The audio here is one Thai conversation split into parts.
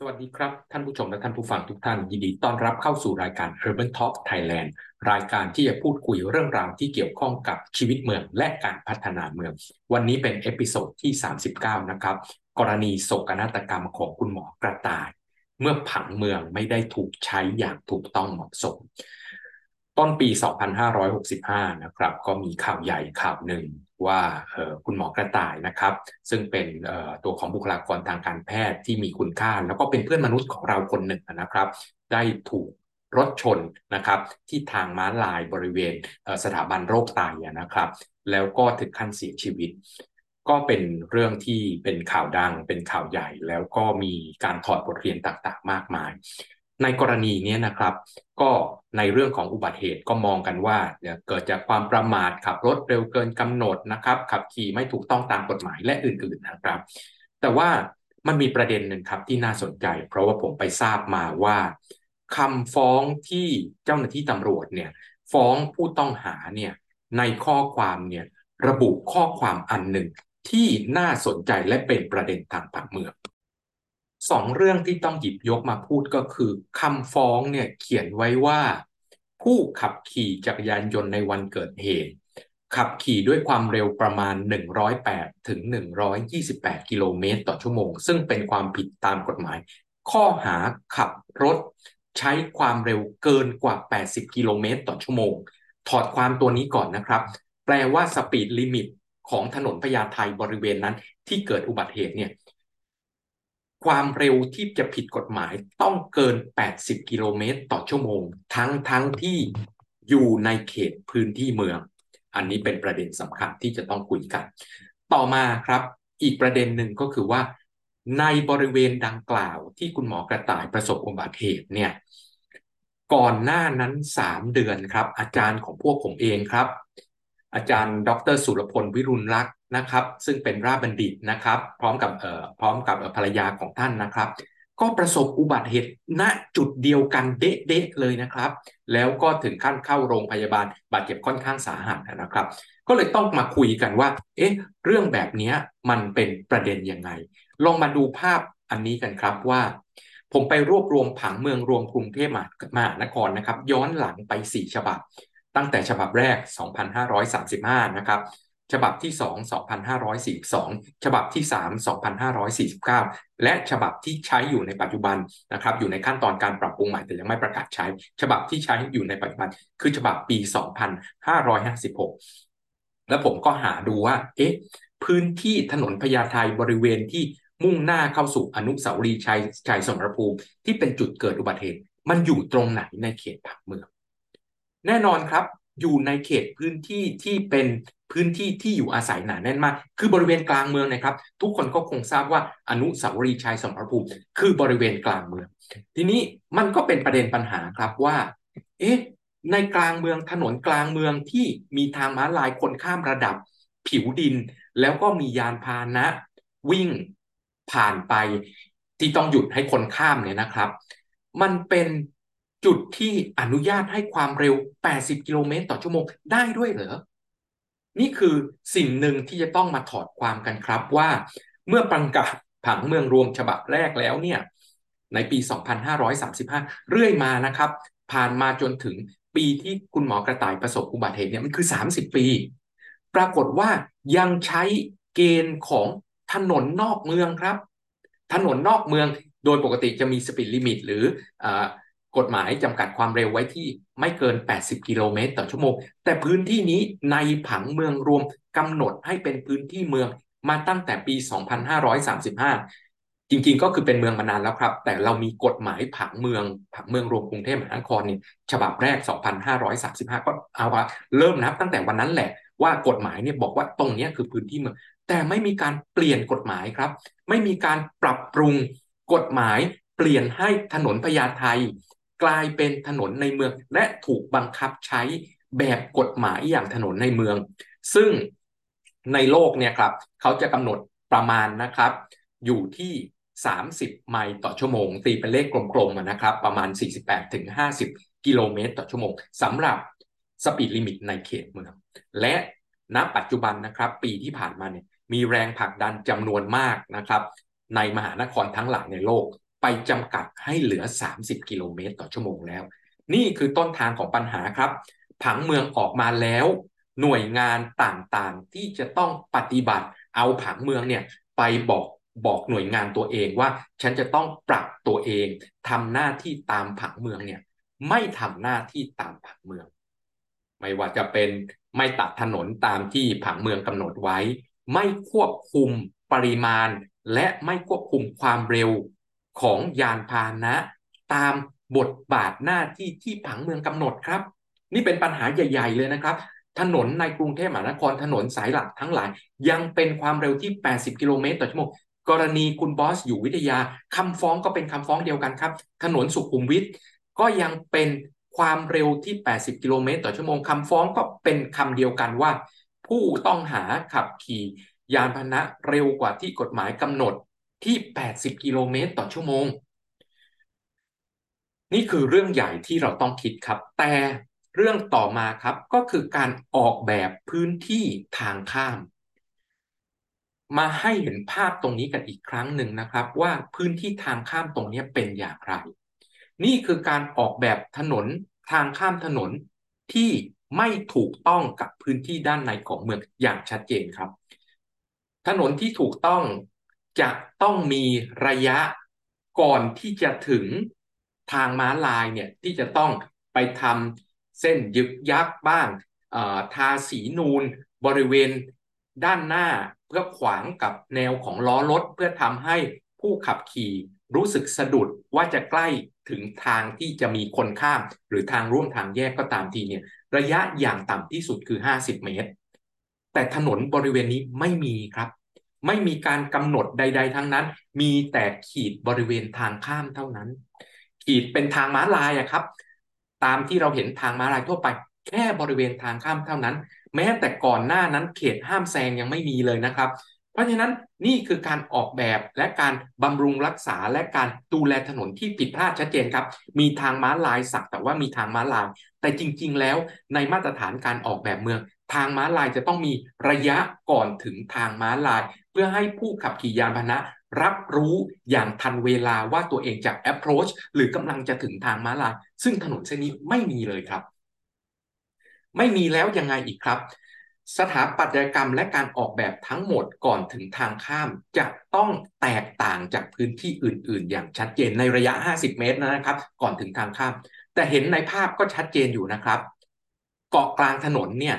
สวัสดีครับ ท่านผู้ชมและท่านผู้ฟังทุกท่าน ยินดีต้อนรับเข้าสู่รายการ Urban Talk Thailand รายการที่จะพูดคุยเรื่องราวที่เกี่ยวข้องกับชีวิตเมืองและการพัฒนาเมือง วันนี้เป็น episode ที่ 39 นะครับ กรณีโศกนาฏกรรมของคุณหมอกระต่าย เมื่อผังเมืองไม่ได้ถูกใช้อย่างถูกต้องเหมาะสม ต้นปี 2565 นะครับ ก็มีข่าวใหญ่ข่าวหนึ่ง ว่าคุณหมอกระต่ายนะครับ ซึ่งเป็นตัวของบุคลากรทางการแพทย์ที่มีคุณค่า แล้วก็เป็นเพื่อนมนุษย์ของเราคนหนึ่งนะครับ ได้ถูกรถชนนะครับ ที่ทางม้าลายบริเวณสถาบันโรคไตนะครับ แล้วก็ถึงขั้นเสียชีวิต ก็เป็นเรื่องที่เป็นข่าวดังเป็นข่าวใหญ่ แล้วก็มีการถอดบทเรียนต่างๆ มากมาย ในกรณีนี้นะครับ ก็ ในเรื่องของอุบัติเหตุก็มองกันว่าเกิดจากความประมาทขับรถเร็วเกินกำหนดนะครับขับขี่ไม่ถูกต้องตามกฎหมายและอื่นๆนะครับ แต่ว่ามันมีประเด็นหนึ่งครับที่น่าสนใจ เพราะว่าผมไปทราบมาว่าคำฟ้องที่เจ้าหน้าที่ตำรวจเนี่ยฟ้องผู้ต้องหาเนี่ยในข้อความเนี่ยระบุข้อความอันหนึ่งที่น่าสนใจและเป็นประเด็นทางผังเมืองสองเรื่องที่ต้องหยิบยกมาพูดก็คือคำฟ้องเนี่ยเขียนไว้ว่า ผู้ขับขี่จักรยานยนต์ในวันเกิดเหตุ ขับขี่ด้วยความเร็วประมาณ 108 ถึง 128 กิโลเมตรต่อชั่วโมง ซึ่งเป็นความผิดตามกฎหมาย ข้อหาขับรถใช้ความเร็วเกินกว่า 80 กิโลเมตรต่อชั่วโมง ถอดความตัวนี้ก่อนนะครับ แปลว่า speed limit ของถนนพญาไทบริเวณนั้นที่เกิดอุบัติเหตุเนี่ย ความเร็วที่จะผิดกฎหมายต้องเกิน 80 กิโลเมตรต่อชั่วโมง ทั้งทั้งที่อยู่ในเขตพื้นที่เมือง อันนี้เป็นประเด็นสำคัญที่จะต้องคุยกัน ต่อมาครับ อีกประเด็นหนึ่งก็คือว่า ในบริเวณดังกล่าวที่คุณหมอกระต่ายประสบอุบัติเหตุเนี่ย ก่อนหน้านั้น 3 เดือนครับ อาจารย์ของพวกผมเองครับ อาจารย์ ดร สุรพลวิรุณรักษ นะครับ ซึ่งเป็นราบัณฑิตนะครับ พร้อมกับเอ่อพร้อมกับภรรยาของท่านนะครับ ก็ประสบอุบัติเหตุณจุดเดียวกันเดะๆเลยนะครับ แล้วก็ถึงขั้นเข้าโรงพยาบาลบาดเจ็บค่อนข้างสาหัสนะครับ ก็เลยต้องมาคุยกันว่า เอ๊ะ เรื่องแบบนี้มันเป็นประเด็นยังไง ลองมาดูภาพอันนี้กันครับว่า ผมไปรวบรวมผังเมืองรวมกรุงเทพมหานครนะครับ ย้อนหลังไป 4 ฉบับ ตั้งแต่ฉบับแรก 2535 นะครับ ฉบับที่ 2 2542 ฉบับที่ 3 2549 และฉบับที่ใช้อยู่ในปัจจุบันนะครับ อยู่ในขั้นตอนการปรับปรุงใหม่แต่ยังไม่ประกาศใช้ ฉบับที่ใช้อยู่ในปัจจุบัน คือฉบับปี 2556 แล้วผมก็หาดูว่า เอ๊ะ พื้นที่ถนนพญาไทบริเวณที่มุ่งหน้าเข้าสู่อนุสาวรีย์ชัยชัยสมรภูมิที่เป็นจุดเกิดอุบัติเหตุ มันอยู่ตรงไหนในเขตผักเมือง แน่นอนครับ อยู่ในเขตพื้นที่ที่เป็น พื้นที่ที่อยู่อาศัยหนาแน่นมาก คือบริเวณกลางเมืองนะครับ ทุกคนก็คงทราบว่าอนุสาวรีย์ชัยสมรภูมิ คือบริเวณกลางเมือง ทีนี้มันก็เป็นประเด็นปัญหาครับว่า เอ๊ะ ในกลางเมืองถนนกลางเมืองที่มีทางม้าลายคนข้ามระดับ ผิวดิน แล้วก็มียานพาหนะ วิ่งผ่านไป ที่ต้องหยุดให้คนข้ามเนี่ยนะครับ มันเป็นจุดที่อนุญาตให้ความเร็ว 80 กิโลเมตรต่อชั่วโมงได้ด้วยเหรอ นี่คือสิ่งหนึ่งที่จะต้องมาถอดความกันครับว่าเมื่อประกาศผังเมืองรวมฉบับแรกแล้วเนี่ยในปี 2535 เรื่อยมานะครับ ผ่านมาจนถึงปีที่คุณหมอกระต่ายประสบอุบัติเหตุเนี่ยมันคือ 30 ปี ปรากฏว่ายังใช้เกณฑ์ของถนนนอกเมืองครับ ถนนนอกเมืองโดยปกติจะมี speed limit หรือ กฎหมายจำกัดความเร็วไว้ที่ไม่เกิน 80 กิโลเมตรต่อชั่วโมง แต่พื้นที่นี้ในผังเมืองรวมกำหนดให้เป็นพื้นที่เมืองมาตั้งแต่ปี 2535 จริงๆ ก็คือเป็นเมืองมานานแล้วครับ แต่เรามีกฎหมายผังเมืองผังเมืองรวมกรุงเทพมหานครนี่ฉบับแรก 2535 ก็เอาว่าเริ่มนับตั้งแต่วันนั้นแหละว่ากฎหมายเนี่ยบอกว่าตรงนี้คือพื้นที่เมือง แต่ไม่มีการเปลี่ยนกฎหมายครับ ไม่มีการปรับปรุงกฎหมายเปลี่ยนให้ถนนพญาไท กลายเป็นถนนในเมือง และถูกบังคับใช้แบบกฎหมายอย่างถนนในเมือง ซึ่งในโลกเนี่ยครับเขาจะกำหนดประมาณนะครับ อยู่ที่ 30 ไมล์ต่อชั่วโมง ตีเป็นเลขกลมๆนะครับ ประมาณ 48ถึง50กิโลเมตรต่อชั่วโมงสำหรับspeed limit ในเขตเมือง และณปัจจุบันนะครับ ปีที่ผ่านมาเนี่ยมีแรงผลักดันจำนวนมากนะครับ ในมหานครทั้งหลายในโลก ไปจำกัดให้เหลือ 30 กิโลเมตรต่อชั่วโมงแล้ว นี่คือต้นทางของปัญหาครับ ผังเมืองออกมาแล้ว หน่วยงานต่างๆ ที่จะต้องปฏิบัติเอาผังเมืองเนี่ยไปบอกบอกหน่วยงานตัวเองว่า ฉันจะต้องปรับตัวเองทำหน้าที่ตามผังเมืองเนี่ย ไม่ทำหน้าที่ตามผังเมือง ไม่ว่าจะเป็นไม่ตัดถนนตามที่ผังเมืองกำหนดไว้ ไม่ควบคุมปริมาณ และไม่ควบคุมความเร็ว ของยานพาหนะ ตามบทบาทหน้าที่ที่ผังเมืองกำหนดครับ นี่เป็นปัญหาใหญ่ ๆ เลยนะครับ ถนนในกรุงเทพมหานครถนนสายหลักทั้งหลาย ยังเป็นความเร็วที่ 80 กิโลเมตรต่อชั่วโมงกรณีคุณบอสอยู่วิทยาคำฟ้องก็เป็นคำฟ้องเดียวกันครับ ถนนสุขุมวิทก็ยังเป็นความเร็วที่ 80 กิโลเมตรต่อชั่วโมงคำฟ้องก็เป็นคำเดียวกันว่า ผู้ต้องหาขับขี่ยานพาหนะเร็วกว่าที่กฎหมายกำหนด ที่ 80 กิโลเมตรต่อชั่วโมง นี่คือเรื่องใหญ่ที่เราต้องคิดครับ แต่เรื่องต่อมาครับก็คือการออกแบบพื้นที่ทางข้าม มาให้เห็นภาพตรงนี้กันอีกครั้งหนึ่งนะครับ ว่าพื้นที่ทางข้ามตรงนี้เป็นอย่างไร นี่คือการออกแบบถนนทางข้ามถนนที่ไม่ถูกต้องกับพื้นที่ด้านในของเมืองอย่างชัดเจนครับ ถนนที่ถูกต้อง จะต้องมีระยะก่อนที่จะถึงทางม้าลายเนี่ยที่จะต้องไปทำเส้นยึกยักบ้างทาสีนูนบริเวณด้านหน้าเพื่อขวางกับแนวของล้อรถ เพื่อทำให้ผู้ขับขี่รู้สึกสะดุดว่าจะใกล้ถึงทางที่จะมีคนข้าม หรือทางร่วมทางแยกก็ตามทีเนี่ยระยะอย่างต่ำที่สุดคือ 50 เมตร แต่ถนนบริเวณนี้ไม่มีครับ ไม่มีการกำหนดใด ๆ ทั้งนั้น มีแต่ขีดบริเวณทางข้ามเท่านั้น ขีดเป็นทางม้าลายอะครับ ตามที่เราเห็นทางม้าลายทั่วไป แค่บริเวณทางข้ามเท่านั้น แม้แต่ก่อนหน้านั้นเขตห้ามแซงยังไม่มีเลยนะครับ เพราะฉะนั้นนี่คือการออกแบบและการบำรุงรักษาและการดูแลถนนที่ผิดพลาดชัดเจนครับ มีทางม้าลายสักแต่ว่ามีทางม้าลาย แต่จริง ๆ แล้วในมาตรฐานการออกแบบเมืองทางม้าลายจะต้องมีระยะก่อนถึงทางม้าลาย พื่อให้ผู้ขับขี่ยานพาหนะรับรู้อย่างทันเวลาว่าตัวเองจะ approach หรือกำลังจะถึงทางม้าลาย ซึ่งถนนเส้นนี้ไม่มีเลยครับ ไม่มีแล้วยังไงอีกครับ สถาปัตยกรรมและการออกแบบทั้งหมดก่อนถึงทางข้ามจะต้องแตกต่างจากพื้นที่อื่น ๆ อย่างชัดเจนในระยะ 50 เมตรนะครับ ก่อนถึงทางข้าม แต่เห็นในภาพก็ชัดเจนอยู่นะครับ เกาะกลางถนนเนี่ย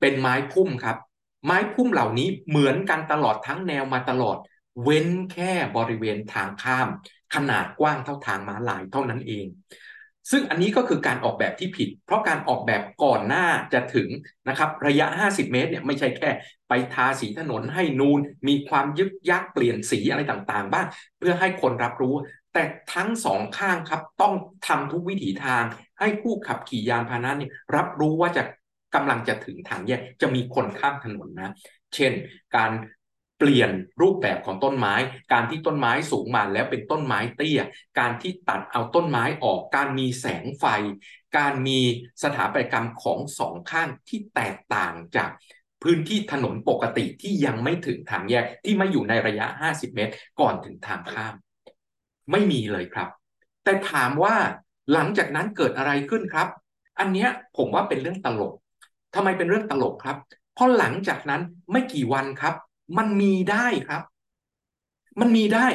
เป็นไม้พุ่มครับ ไม้พุ่มเหล่านี้เหมือนกันตลอดทั้งแนวมาตลอด เว้นแค่บริเวณทางข้าม ขนาดกว้างเท่าทางม้าลายเท่านั้นเอง ซึ่งอันนี้ก็คือการออกแบบที่ผิด เพราะการออกแบบก่อนหน้าจะถึงนะครับระยะ 50 เมตรเนี่ยไม่ใช่แค่ ไปทาสีถนนให้นูนมีความยึกยักเปลี่ยนสีอะไรต่างๆ บ้าง เพื่อให้คนรับรู้ แต่ทั้งสองข้างครับต้องทำทุกวิถีทางให้ผู้ขับขี่ยานพาหนะเนี่ยรับรู้ว่าจะ กำลังจะถึงทางแยกจะมีคนข้ามถนนนะ เช่น การเปลี่ยนรูปแบบของต้นไม้ การที่ต้นไม้สูงมาแล้วเป็นต้นไม้เตี้ย การที่ตัดเอาต้นไม้ออก การมีแสงไฟ การมีสถาปัตยกรรมของสองข้างที่แตกต่างจากพื้นที่ถนนปกติที่ยังไม่ถึงทางแยกที่ไม่อยู่ในระยะ 50 เมตร ก่อนถึงทางข้าม ไม่มีเลยครับ แต่ถามว่าหลังจากนั้นเกิดอะไรขึ้นครับ อันนี้ผมว่าเป็นเรื่องตลก ทำไมเป็นเรื่องตลกครับ เพราะหลังจากนั้นไม่กี่วันครับ มันมีได้ครับ มันมีได้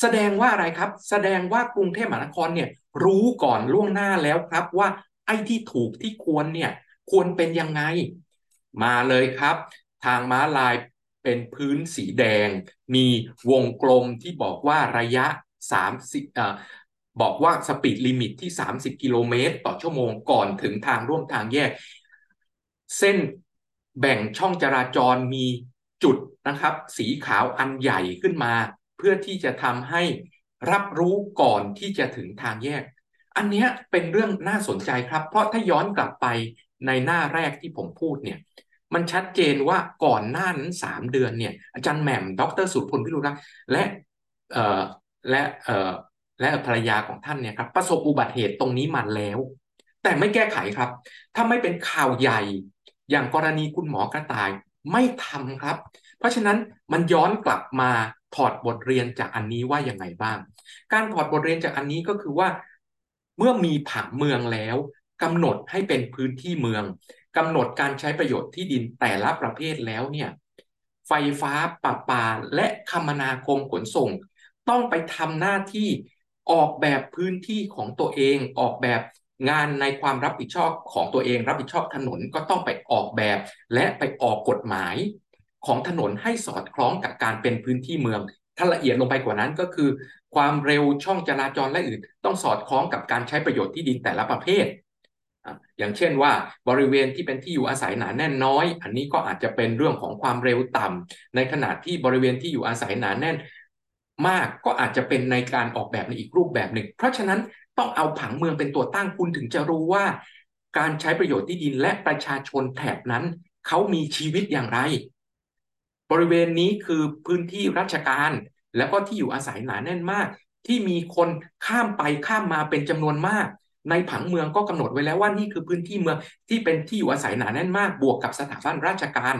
แสดงว่าอะไรครับ แสดงว่ากรุงเทพมหานครเนี่ย รู้ก่อนล่วงหน้าแล้วครับ ว่าไอ้ที่ถูกที่ควรเนี่ย ควรเป็นยังไง มาเลยครับ ทางม้าลายเป็นพื้นสีแดง มีวงกลมที่บอกว่าระยะ30อ่าบอกว่า speed limit ที่ 30 กิโลเมตร ต่อชั่วโมงก่อนถึงทางร่วมทางแยก เส้นแบ่งช่องจราจรมีจุดนะครับ สีขาวอันใหญ่ขึ้นมา เพื่อที่จะทำให้รับรู้ก่อนที่จะถึงทางแยก อันนี้เป็นเรื่องน่าสนใจครับ เพราะถ้าย้อนกลับไปในหน้าแรกที่ผมพูดเนี่ยมันชัดเจนว่าก่อนหน้านั้นสามเดือนเนี่ยอาจารย์แหม่มดรสุรพลพิรุรักและและและภรรยาของท่านเนี่ยครับประสบอุบัติเหตุตรงนี้มาแล้ว แต่ไม่แก้ไขครับ ถ้าไม่เป็นข่าวใหญ่ อย่างกรณีคุณหมอกระต่ายไม่ทำครับ เพราะฉะนั้นมันย้อนกลับมาถอดบทเรียนจากอันนี้ว่ายังไงบ้าง การถอดบทเรียนจากอันนี้ก็คือว่า เมื่อมีผังเมืองแล้วกำหนดให้เป็นพื้นที่เมืองกำหนดการใช้ประโยชน์ที่ดินแต่ละประเภทแล้วเนี่ย ไฟฟ้าประปาและคมนาคมขนส่ง ต้องไปทำหน้าที่ออกแบบพื้นที่ของตัวเอง ออกแบบ งานในความรับผิดชอบของตัวเอง รับผิดชอบถนนก็ต้องไปออกแบบ และไปออกกฎหมายของถนนให้สอดคล้องกับการเป็นพื้นที่เมือง ถ้าละเอียดลงไปกว่านั้นก็คือ ความเร็วช่องจราจรและอื่น ต้องสอดคล้องกับการใช้ประโยชน์ที่ดินแต่ละประเภท อย่างเช่นว่าบริเวณที่เป็นที่อยู่อาศัยหนาแน่นน้อย อันนี้ก็อาจจะเป็นเรื่องของความเร็วต่ำในขณะที่บริเวณที่อยู่อาศัยหนาแน่นมากก็อาจจะเป็นในการออกแบบในอีกรูปแบบหนึ่ง เพราะฉะนั้น ต้องเอาผังเมืองเป็นตัวตั้งคุณถึงจะรู้ว่า การใช้ประโยชน์ที่ดินและประชาชนแถบนั้น เขามีชีวิตอย่างไร บริเวณนี้คือพื้นที่ราชการ แล้วก็ที่อยู่อาศัยหนาแน่นมาก ที่มีคนข้ามไปข้ามมาเป็นจำนวนมาก ในผังเมืองก็กำหนดไว้แล้วว่านี่คือพื้นที่เมืองที่เป็นที่อยู่อาศัยหนาแน่นมาก บวกกับสถาบันราชการ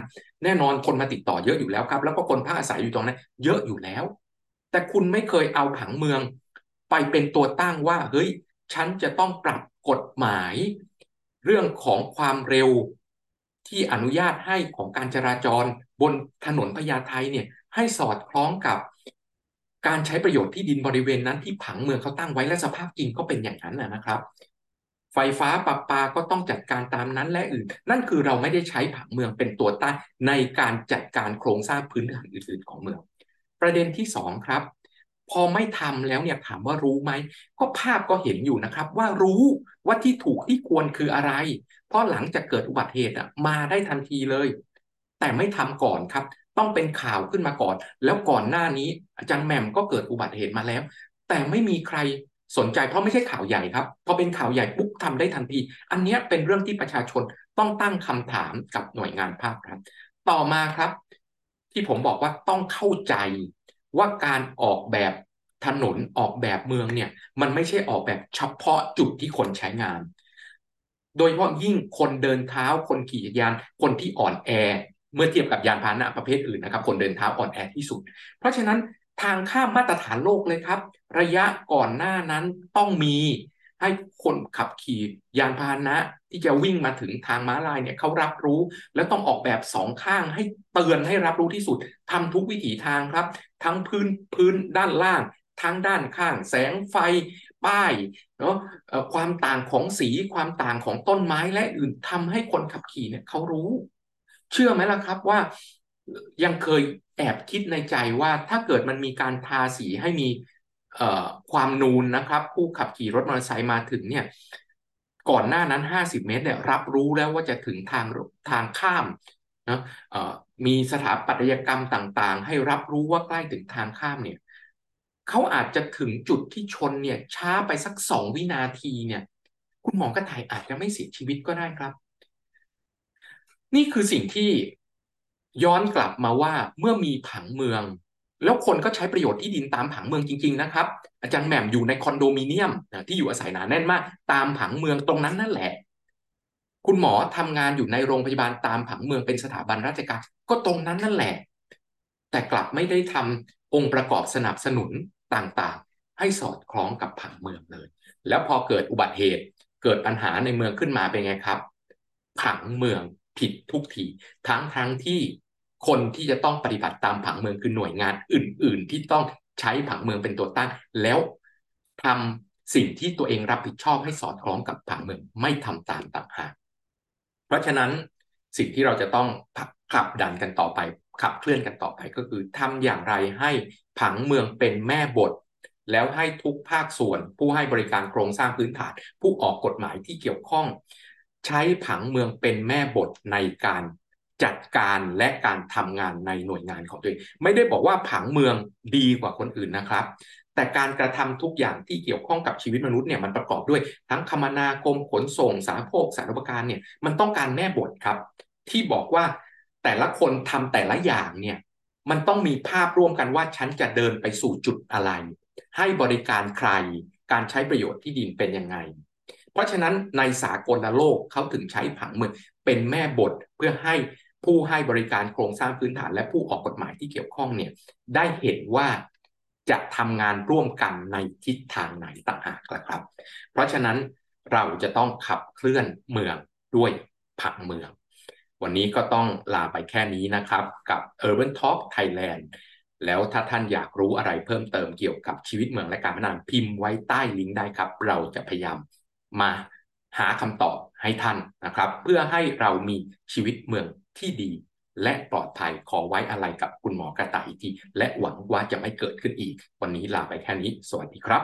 แน่นอนคนมาติดต่อเยอะอยู่แล้วครับ แล้วก็คนพักอาศัยอยู่ตรงนั้น เยอะอยู่แล้ว แต่คุณไม่เคยเอาผังเมือง ไปเป็นตัวตั้งว่าเฮ้ยฉันจะต้องปรับกฎหมาย เรื่องของความเร็วที่อนุญาตให้ของการจราจรบนถนนพญาไทเนี่ยให้สอดคล้องกับการใช้ประโยชน์ที่ดินบริเวณนั้นที่ผังเมืองเขาตั้งไว้และสภาพจริงก็เป็นอย่างนั้นนะครับ ไฟฟ้าประปาก็ต้องจัดการตามนั้นและอื่น นั่นคือเราไม่ได้ใช้ผังเมืองเป็นตัวตั้งในการจัดการโครงสร้างพื้นฐานอื่น ๆ ของเมือง ประเด็นที่ 2 ครับ พอไม่ทำแล้วเนี่ยถามว่ารู้ไหม ก็ภาพก็เห็นอยู่นะครับ ว่ารู้ว่าที่ถูกที่ควรคืออะไร เพราะหลังจากเกิดอุบัติเหตุอะมาได้ทันทีเลย แต่ไม่ทำก่อนครับ ต้องเป็นข่าวขึ้นมาก่อน แล้วก่อนหน้านี้ อาจารย์แหม่มก็เกิดอุบัติเหตุมาแล้ว แต่ไม่มีใครสนใจเพราะไม่ใช่ข่าวใหญ่ครับพอเป็นข่าวใหญ่ปุ๊บทำได้ทันที อันนี้เป็นเรื่องที่ประชาชนต้องตั้งคำถามกับหน่วยงานภาครัฐต่อมาครับ ที่ผมบอกว่าต้องเข้าใจ ว่าการออกแบบถนนออกแบบเมืองเนี่ย มันไม่ใช่ออกแบบเฉพาะจุดที่คนใช้งาน โดยเฉพาะยิ่งคนเดินเท้าคนขี่จักรยาน คนที่อ่อนแอ เมื่อเทียบกับยานพาหนะประเภทอื่นนะครับ คนเดินเท้าอ่อนแอที่สุด เพราะฉะนั้นทางข้ามมาตรฐานโลกเลยครับ ระยะก่อนหน้านั้นต้องมี ให้คนขับขี่ยานพาหนะที่จะวิ่งมาถึงทางม้าลายเนี่ยเขารับรู้ แล้วต้องออกแบบสองข้างให้เตือนให้รับรู้ที่สุดทำทุกวิถีทางครับ ทั้งพื้นพื้นด้านล่าง ทั้งด้านข้าง แสงไฟ ป้ายเนาะความต่างของสีความต่างของต้นไม้และอื่นทำให้คนขับขี่เนี่ยเขารู้ เชื่อไหมล่ะครับว่ายังเคยแอบคิดในใจว่าถ้าเกิดมันมีการทาสีให้มี ความนูนนะครับ ผู้ขับขี่รถมอเตอร์ไซค์มาถึงเนี่ยก่อนหน้านั้น 50 เมตรเนี่ยรับรู้แล้วว่าจะถึงทางทางข้ามนะมีสถาปัตยกรรมต่างๆ ให้รับรู้ว่าใกล้ถึงทางข้ามเนี่ยเขาอาจจะถึงจุดที่ชนเนี่ยช้าไปสักสองวินาทีเนี่ย คุณหมอกระต่ายอาจจะไม่เสียชีวิตก็ได้ครับ นี่คือสิ่งที่ย้อนกลับมาว่าเมื่อมีผังเมือง แล้วคนก็ใช้ประโยชน์ที่ดินตามผังเมืองจริง ๆ นะครับ อาจารย์แหม่มอยู่ในคอนโดมิเนียมที่อยู่อาศัยหนาแน่นมาก ตามผังเมืองตรงนั้นนั่นแหละ คุณหมอทำงานอยู่ในโรงพยาบาลตามผังเมืองเป็นสถาบันราชการ ก็ตรงนั้นนั่นแหละ แต่กลับไม่ได้ทำองค์ประกอบสนับสนุนต่างๆ ให้สอดคล้องกับผังเมืองเลย แล้วพอเกิดอุบัติเหตุ เกิดปัญหาในเมืองขึ้นมาเป็นไงครับ ผังเมืองผิดทุกทีทั้งทั้งที่ คนที่จะต้องปฏิบัติตามผังเมืองคือหน่วยงานอื่น ๆ ที่ต้องใช้ผังเมืองเป็นตัวตั้ง แล้วทำสิ่งที่ตัวเองรับผิดชอบให้สอดคล้องกับผังเมืองไม่ทำตามต่างหากเพราะฉะนั้นสิ่งที่เราจะต้องขับดันกันต่อไป ขับเคลื่อนกันต่อไปก็คือทำอย่างไรให้ผังเมืองเป็นแม่บท แล้วให้ทุกภาคส่วน ผู้ให้บริการโครงสร้างพื้นฐาน ผู้ออกกฎหมายที่เกี่ยวข้อง ใช้ผังเมืองเป็นแม่บทในการ จัดการและการทำงานในหน่วยงานของตัวเอง ไม่ได้บอกว่าผังเมืองดีกว่าคนอื่นนะครับ แต่การกระทำทุกอย่างที่เกี่ยวข้องกับชีวิตมนุษย์เนี่ยมันประกอบด้วยทั้งคมนาคมขนส่งสาธารณภคสาธารณการเนี่ยมันต้องการแม่บทครับ ที่บอกว่าแต่ละคนทำแต่ละอย่างเนี่ยมันต้องมีภาพร่วมกันว่าฉันจะเดินไปสู่จุดอะไร ให้บริการใคร การใช้ประโยชน์ที่ดินเป็นยังไง เพราะฉะนั้นในสากลโลกเขาถึงใช้ผังเมืองเป็นแม่บทเพื่อให้ ผู้ให้บริการโครงสร้างพื้นฐาน และผู้ออกกฎหมายที่เกี่ยวข้องเนี่ยได้เห็นว่าจะทำงานร่วมกันในทิศทางไหนต่างหากละครับ เพราะฉะนั้นเราจะต้องขับเคลื่อนเมืองด้วยผังเมือง วันนี้ก็ต้องลาไปแค่นี้นะครับ กับ Urban Talk Thailand แล้วถ้าท่านอยากรู้อะไรเพิ่มเติมเกี่ยวกับชีวิตเมืองและการพัฒนาพิมพ์ไว้ใต้ลิงก์ได้ครับ เราจะพยายามมาหาคำตอบให้ท่านนะครับ เพื่อให้เรามีชีวิตเมือง ที่ดีและปลอดภัยขอไว้อะไรกับคุณหมอกระต่ายอีกที และหวังว่าจะไม่เกิดขึ้นอีก วันนี้ลาไปแค่นี้ สวัสดีครับ